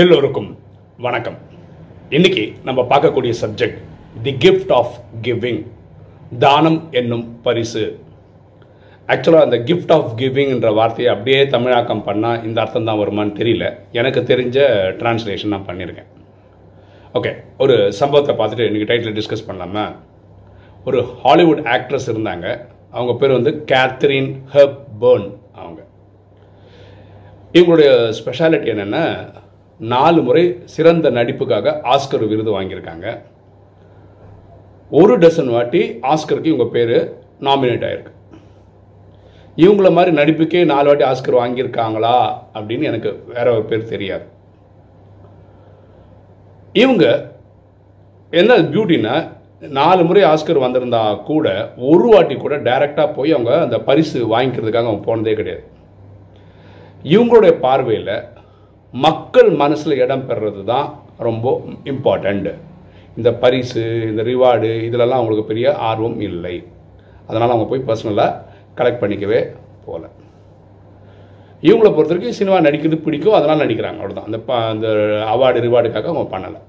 எல்லோருக்கும் வணக்கம். இன்னைக்கு நம்ம பார்க்கக்கூடிய subject the gift of giving தானம் என்னும் பரிசு. ஆக்சுவலாக அந்த கிஃப்ட் ஆஃப் கிவிங்ன்ற வார்த்தையை அப்படியே தமிழாக்கம் பண்ணால் இந்த அர்த்தம் தான் வருமான்னு தெரியல. எனக்கு தெரிஞ்ச டிரான்ஸ்லேஷன் நான் பண்ணியிருக்கேன் ஓகே ஒரு சம்பவத்தை பார்த்துட்டு இன்றைக்கி டைட்டில் டிஸ்கஸ் பண்ணலாமா? ஒரு ஹாலிவுட் ஆக்ட்ரஸ் இருந்தாங்க. அவங்க பேர் வந்து கேத்ரின் ஹப் பேர்ன் அவங்க. இவங்களுடைய ஸ்பெஷாலிட்டி என்னென்னா நாலு முறை சிறந்த நடிப்புக்காக ஆஸ்கர் விருது வாங்கியிருக்காங்க. ஒரு டசன் வாட்டி ஆஸ்கருக்கு இவங்க பேர் நாமினேட் ஆயிருக்கு. இவங்கள மாதிரி நடிப்புக்கே நாலு வாட்டி ஆஸ்கர் வாங்கியிருக்காங்களா அப்படின்னு எனக்கு வேற ஒரு பேர் தெரியாது. இவங்க என்ன பியூட்டின்னா நாலு முறை ஆஸ்கர் வந்திருந்தா கூட ஒரு வாட்டி கூட டைரெக்டாக போய் அவங்க அந்த பரிசு வாங்கிக்கிறதுக்காக அவங்க போனதே கிடையாது. இவங்களுடைய பார்வையில் மக்கள் மனசில் இடம் பெறுறது தான் ரொம்ப இம்பார்ட்டண்ட் இந்த பரிசு இந்த ரிவார்டு இதிலெல்லாம் அவங்களுக்கு பெரிய ஆர்வம் இல்லை. அதனால் அவங்க போய் பர்சனலாக கலெக்ட் பண்ணிக்கவே போகல இவங்களை பொறுத்த வரைக்கும் சினிமா நடிக்கிறது பிடிக்கும் அதனால் நடிக்கிறாங்க. அவ்வளோதான் அந்த ப அந்த அவார்டு ரிவார்டுக்காக அவங்க பண்ணலை.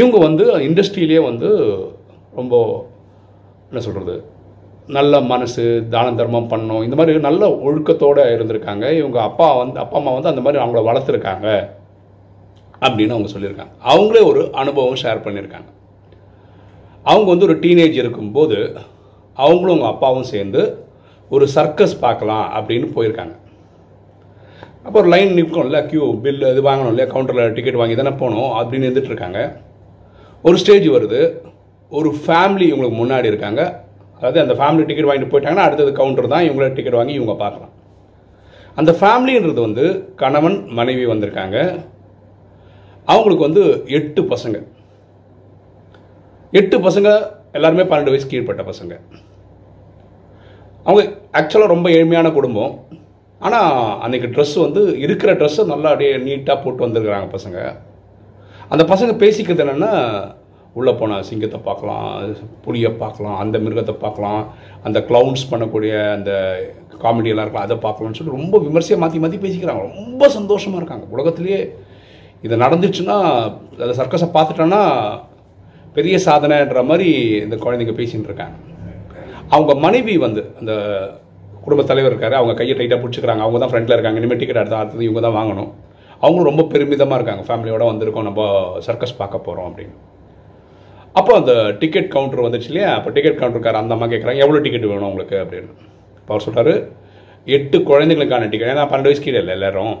இவங்க வந்து இண்டஸ்ட்ரியிலே வந்து ரொம்ப என்ன சொல்கிறது நல்ல மனசு தான தர்மம் பண்ணணும் இந்த மாதிரி நல்ல ஒழுக்கத்தோடு இருந்திருக்காங்க. இவங்க அப்பா வந்து அப்பா அம்மா வந்து அந்த மாதிரி அவங்கள வளர்த்துருக்காங்க அப்படின்னு அவங்க சொல்லியிருக்காங்க. அவங்களே ஒரு அனுபவம் ஷேர் பண்ணியிருக்காங்க. அவங்க வந்து ஒரு டீனேஜ் இருக்கும்போது அவங்களும் அவங்க அப்பாவும் சேர்ந்து ஒரு சர்க்கஸ் பார்க்கலாம் அப்படின்னு போயிருக்காங்க. அப்போ ஒரு லைன் நிற்கணும்ல க்யூ பில் இது வாங்கணும் இல்லையா கவுண்டரில் டிக்கெட் வாங்கி தானே போகணும் அப்படின்னு இருந்துட்டு இருக்காங்க. ஒரு ஸ்டேஜ் வருது. ஒரு ஃபேமிலி இவங்களுக்கு முன்னாடி இருக்காங்க. அதாவது அந்த ஃபேமிலி டிக்கெட் வாங்கிட்டு போயிட்டாங்கன்னா அடுத்தது கவுண்டர் தான் இவங்கள டிக்கெட் வாங்கி இவங்க பார்க்கலாம். அந்த ஃபேமிலின்றது வந்து கணவன் மனைவி வந்திருக்காங்க. அவங்களுக்கு வந்து எட்டு பசங்க. எட்டு பசங்க எல்லாருமே பன்னெண்டு வயசு கீழ்ப்பட்ட பசங்க. அவங்க ஆக்சுவலாக ரொம்ப ஏழ்மையான குடும்பம். ஆனால் அன்றைக்கி ட்ரெஸ் வந்து இருக்கிற ட்ரெஸ்ஸை நல்லா அப்படியே நீட்டாக போட்டு வந்திருக்கிறாங்க பசங்க. அந்த பசங்க பேசிக்கிறது என்னென்னா உள்ளே போனால் சிங்கத்தை பார்க்கலாம் புளியை பார்க்கலாம் அந்த மிருகத்தை பார்க்கலாம் அந்த க்ளவுன்ஸ் பண்ணக்கூடிய அந்த காமெடியெல்லாம் இருக்கலாம் அதை பார்க்கலாம்னு சொல்லி ரொம்ப விமர்சையாக மாற்றி மாற்றி பேசிக்கிறாங்க. ரொம்ப சந்தோஷமாக இருக்காங்க. உலகத்திலேயே இது நடந்துச்சுன்னா அந்த சர்க்கஸை பார்த்துட்டோன்னா பெரிய சாதனைன்ற மாதிரி இந்த குழந்தைங்க பேசிகிட்டு இருக்காங்க. அவங்க மனைவி வந்து அந்த குடும்ப தலைவர் இருக்காரு அவங்க கையை டைட்டாக பிடிச்சிக்கிறாங்க. அவங்க தான் ஃப்ரெண்டில் இருக்காங்க. இனிமேல் டிக்கெட் அடுத்த அடுத்தது இவங்க தான் வாங்கணும். அவங்களும் ரொம்ப பெருமிதமாக இருக்காங்க. ஃபேமிலியோடு வந்திருக்கோம். நம்ம சர்க்கஸ் பார்க்க போகிறோம் அப்படின்னு. அப்போ அந்த டிக்கெட் கவுண்டர் வந்துச்சு இல்லையா? அப்போ டிக்கெட் கவுண்டருக்கார் அந்த அம்மா கேட்குறாங்க எவ்வளோ டிக்கெட் வேணும் உங்களுக்கு? அப்படின்னு. அவர் சொல்கிறாரு எட்டு குழந்தைங்களுக்கான டிக்கெட் ஏன்னா பன்னெண்டு வயசு கீழே இல்லை எல்லாரும்.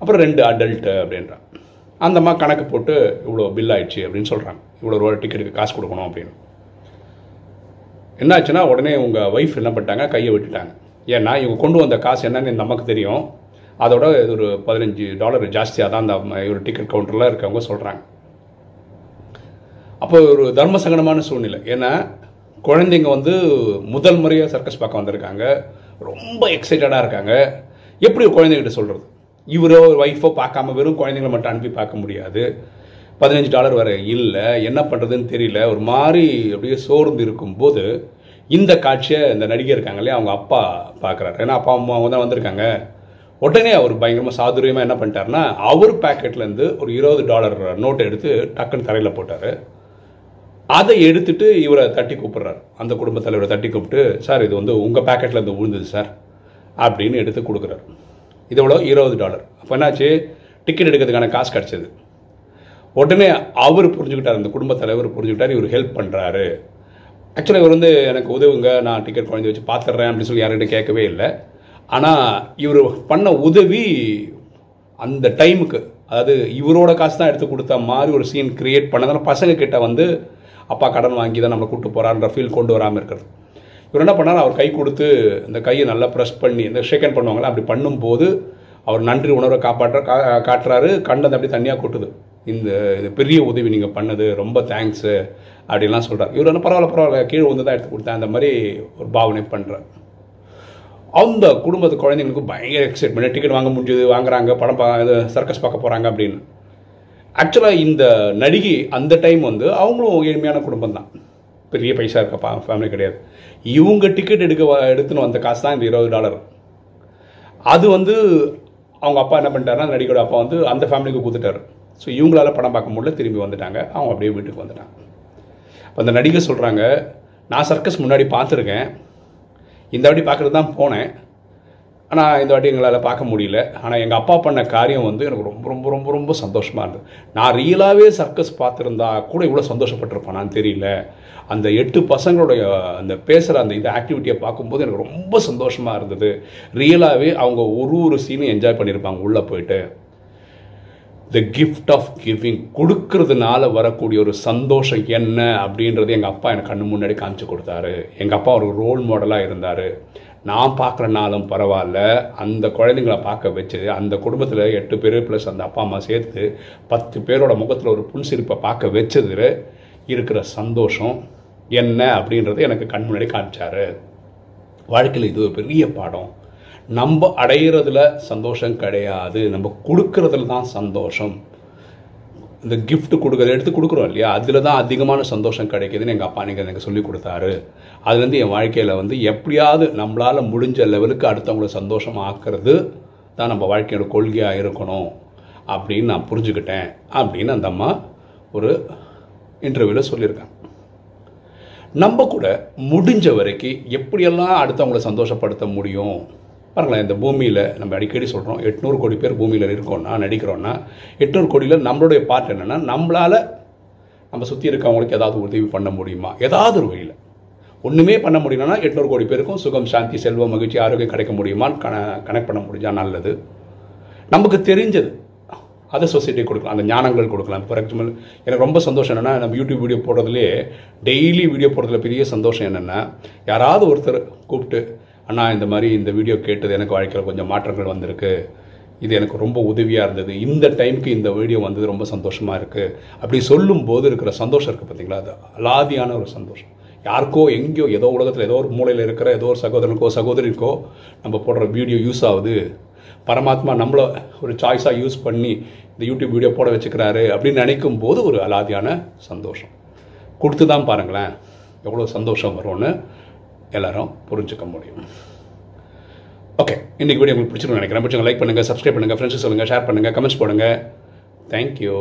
அப்புறம் ரெண்டு அடல்ட்டு அப்படின்றான். அந்த அம்மா கணக்கு போட்டு இவ்வளோ பில் ஆயிடுச்சு அப்படின்னு சொல்கிறாங்க இவ்வளோ ரூபா டிக்கெட்டுக்கு காசு கொடுக்கணும் அப்படின்னு. என்னாச்சுன்னா உடனே உங்கள் ஒய்ஃப் என்ன பண்ணிட்டாங்க? கையை விட்டுட்டாங்க. ஏன்னா இவங்க கொண்டு வந்த காசு என்னன்னு நமக்கு தெரியும். அதோட இது ஒரு பதினஞ்சு டாலர் ஜாஸ்தியாக தான் அந்த ஒரு டிக்கெட் கவுண்டரில் இருக்கவங்க சொல்கிறாங்க அப்போ ஒரு தர்ம சங்கடமான சூழ்நிலை. ஏன்னா குழந்தைங்க வந்து முதல் முறையாக சர்க்கஸ் பார்க்க வந்திருக்காங்க. ரொம்ப எக்ஸைட்டடாக இருக்காங்க. எப்படி குழந்தைகிட்ட சொல்கிறது இவரோ ஒய்ஃபோ பார்க்காம வெறும் குழந்தைங்களை மட்டும் அனுப்பி பார்க்க முடியாது. பதினஞ்சு டாலர் வர இல்லை. என்ன பண்ணுறதுன்னு தெரியல. ஒரு மாதிரி அப்படியே சோர்ந்து இருக்கும்போது இந்த காட்சியை இந்த நடிகர் இருக்காங்க இல்லையா அவங்க அப்பா பார்க்குறாரு. ஏன்னா அப்பா அம்மா தான் வந்திருக்காங்க. உடனே அவர் பயங்கரமாக சாதுரியமாக என்ன பண்ணிட்டாருன்னா அவர் பேக்கெட்லேருந்து ஒரு இருபது டாலர் நோட்டை எடுத்து டக்குன்னு தரையில் போட்டார். அதை எடுத்துட்டு இவரை தட்டி கூப்பிட்றாரு. அந்த குடும்ப தலைவரை தட்டி கூப்பிட்டு சார் இது வந்து உங்கள் பேக்கெட்டில் இருந்து விழுந்தது சார் அப்படின்னு எடுத்து கொடுக்குறாரு. இது எவ்வளோ? இருபது டாலர். அப்போ என்னாச்சு? டிக்கெட் எடுக்கிறதுக்கான காசு கிடச்சிது. உடனே அவர் புரிஞ்சுக்கிட்டார் அந்த குடும்ப தலைவர் புரிஞ்சுக்கிட்டார் இவர் ஹெல்ப் பண்ணுறாரு ஆக்சுவலாக இவர் வந்து எனக்கு உதவுங்க நான் டிக்கெட் குழந்தை வச்சு பார்த்துட்றேன் அப்படின்னு சொல்லி யார்கிட்ட கேட்கவே இல்லை. ஆனால் இவர் பண்ண உதவி அந்த டைமுக்கு அதாவது இவரோட காசு தான் எடுத்து கொடுத்த மாதிரி ஒரு சீன் க்ரியேட் பண்ணதால பசங்க கிட்ட வந்து அப்பா கடன் வாங்கி தான் நம்மளை கூப்பிட்டு போகிறான்ற ஃபீல் கொண்டு வராமல் இருக்கிறது. இவர் என்ன பண்ணார்? அவர் கை கொடுத்து இந்த கையை நல்லா ப்ரெஸ் பண்ணி இந்த ஷேக்கன் பண்ணுவாங்களா அப்படி பண்ணும்போது அவர் நன்றி உணர்வை காப்பாற்ற கா காட்டுறாரு. கண்டது அப்படி தனியாக கொட்டுது. இந்த இது பெரிய உதவி நீங்கள் பண்ணது ரொம்ப தேங்க்ஸு அப்படின்லாம் சொல்கிறார் இவர் என்ன பரவாயில்ல பரவாயில்ல கீழே வந்து தான் எடுத்து கொடுத்தேன் அந்த மாதிரி ஒரு பாவனை பண்ணுறார் அந்த குடும்பத்து குழந்தைங்களுக்கு பயங்கர எக்ஸைட்மெண்ட் டிக்கெட் வாங்க முடிஞ்சது வாங்குறாங்க படம் பா இது சர்க்கஸ் பார்க்க போகிறாங்க அப்படின்னு. ஆக்சுவலாக இந்த நடிகை அந்த டைம் வந்து அவங்களும் ஏழ்மையான குடும்பம் தான் பெரிய பைசா இருக்க ஃபேமிலி கிடையாது. இவங்க டிக்கெட் எடுக்க வ- எடுத்துன்னு வந்த காசு தான் இந்த இருபது டாலர் அது வந்து அவங்க அப்பா என்ன பண்ணிட்டாருன்னா அந்த அப்பா வந்து அந்த ஃபேமிலிக்கு கொடுத்துட்டாரு. ஸோ இவங்களால படம் பார்க்க முடியல திரும்பி வந்துட்டாங்க. அவங்க அப்படியே வீட்டுக்கு வந்துட்டாங்க. அப்போ அந்த நடிகை சொல்கிறாங்க நான் சர்க்கஸ் முன்னாடி பார்த்துருக்கேன். இந்த வாட்டி பார்க்குறது தான் போனேன். ஆனால் இந்த வாட்டி எங்களால் பார்க்க முடியல. ஆனால் எங்கள் அப்பா பண்ண காரியம் வந்து எனக்கு ரொம்ப ரொம்ப ரொம்ப ரொம்ப சந்தோஷமாக இருந்தது. நான் ரியலாகவே சர்க்கஸ் பார்த்துருந்தா கூட இவ்வளோ சந்தோஷப்பட்டிருப்பேனான்னு தெரியல. அந்த எட்டு பசங்களுடைய அந்த பேசுகிற அந்த இந்த ஆக்டிவிட்டியை பார்க்கும்போது எனக்கு ரொம்ப சந்தோஷமாக இருந்தது. ரியலாகவே அவங்க ஒரு ஒரு சீனும் என்ஜாய் பண்ணியிருப்பாங்க உள்ளே போயிட்டு. த கிஃப்ட் ஆஃப் கிவிங் கொடுக்கறதுனால வரக்கூடிய ஒரு சந்தோஷம் என்ன அப்படின்றது எங்கள் அப்பா எனக்கு கண்ணு முன்னாடி காமிச்சு கொடுத்தாரு. எங்கள் அப்பா ஒரு ரோல் மாடலாக இருந்தார். நான் பார்க்குறனாலும் பரவாயில்ல. அந்த குழந்தைங்கள பார்க்க வச்சு அந்த குடும்பத்தில் எட்டு பேர் ப்ளஸ் அந்த அப்பா அம்மா சேர்த்து பத்து பேரோட முகத்தில் ஒரு புன்சிரிப்பை பார்க்க வச்சது இருக்கிற சந்தோஷம் என்ன அப்படின்றது எனக்கு கண் முன்னாடி காமிச்சார். வாழ்க்கையில் இது ஒரு பெரிய பாடம். நம்ம அடையிறதுல சந்தோஷம் கிடையாது. நம்ம கொடுக்கறதுல தான் சந்தோஷம். இந்த கிஃப்ட் கொடுக்குறத எடுத்து கொடுக்குறோம் இல்லையா? அதில் தான் அதிகமான சந்தோஷம் கிடைக்குதுன்னு எங்கள் அப்பா நீங்கள் எனக்கு சொல்லி கொடுத்தாரு. அதுலேருந்து என் வாழ்க்கையில் வந்து எப்படியாவது நம்மளால் முடிஞ்ச லெவலுக்கு அடுத்தவங்கள சந்தோஷம் ஆக்கிறது தான் நம்ம வாழ்க்கையோட கொள்கையாக இருக்கணும் அப்படின்னு நான் புரிஞ்சுக்கிட்டேன் அப்படின்னு அந்த அம்மா ஒரு இன்டர்வியூவில் சொல்லியிருக்காங்க. நம்ம கூட முடிஞ்ச வரைக்கும் எப்படியெல்லாம் அடுத்தவங்களை சந்தோஷப்படுத்த முடியும்? பாருங்களேன் இந்த பூமியில் நம்ம அடிக்கடி சொல்கிறோம் எட்நூறு கோடி பேர் பூமியில் இருக்கோம்னா நடிக்கிறோன்னா எட்நூறு கோடியில் நம்மளுடைய பார்ட் என்னென்னா நம்மளால் நம்ம சுற்றி இருக்கவங்களுக்கு ஏதாவது உதவி பண்ண முடியுமா? ஏதாவது ஒரு வழியில். ஒன்றுமே பண்ண முடியலன்னா எட்நூறு கோடி பேருக்கும் சுகம் சாந்தி செல்வம் மகிழ்ச்சி ஆரோக்கியம் கிடைக்க முடியுமான்னு கன கனெக்ட் பண்ண முடிஞ்சால் நல்லது. நமக்கு தெரிஞ்சது. அதை சொசைட்டி கொடுக்கலாம் அந்த ஞானங்கள் கொடுக்கலாம். ஃபார் எக்ஸாம்பிள் எனக்கு ரொம்ப சந்தோஷம் என்னென்னா நம்ம யூடியூப் வீடியோ போடுறதுலே டெய்லி வீடியோ போடுறதுல பெரிய சந்தோஷம் என்னென்னா யாராவது ஒருத்தர் கூப்பிட்டு அண்ணா இந்த மாதிரி இந்த வீடியோ கேட்டது எனக்கு வாழ்க்கையில் கொஞ்சம் மாற்றங்கள் வந்திருக்கு. இது எனக்கு ரொம்ப உதவியாக இருந்தது. இந்த டைமுக்கு இந்த வீடியோ வந்தது ரொம்ப சந்தோஷமாக இருக்குது அப்படி சொல்லும்போது இருக்கிற சந்தோஷம் இருக்குது பார்த்தீங்களா அது அலாதியான ஒரு சந்தோஷம். யாருக்கோ எங்கேயோ ஏதோ உலகத்தில் ஏதோ ஒரு மூலையில் இருக்கிற ஏதோ ஒரு சகோதரனுக்கோ சகோதரிக்கோ நம்ம போடுற வீடியோ யூஸ் ஆகுது. பரமாத்மா நம்மளை ஒரு சாய்ஸாக யூஸ் பண்ணி இந்த யூடியூப் வீடியோ போட வச்சுக்கிறாரு அப்படின்னு நினைக்கும் போது ஒரு அலாதியான சந்தோஷம். கொடுத்து தான் பாருங்களேன் எவ்வளோ சந்தோஷம் வரும்னு. எல்லாரும் புரிஞ்சுக்க முடியும். ஓகே இன்னைக்கு வீடியோ உங்களுக்கு பிடிச்சிருக்கோம் நினைக்கிறேன். பிடிச்சவங்க லைக் பண்ணுங்கள் சப்ஸ்கிரைப் பண்ணுங்கள் ஃப்ரெண்ட்ஸ் சொல்லுங்கள் ஷேர் பண்ணுங்கள் கமெண்ட்ஸ் போடுங்க. தேங்க்யூ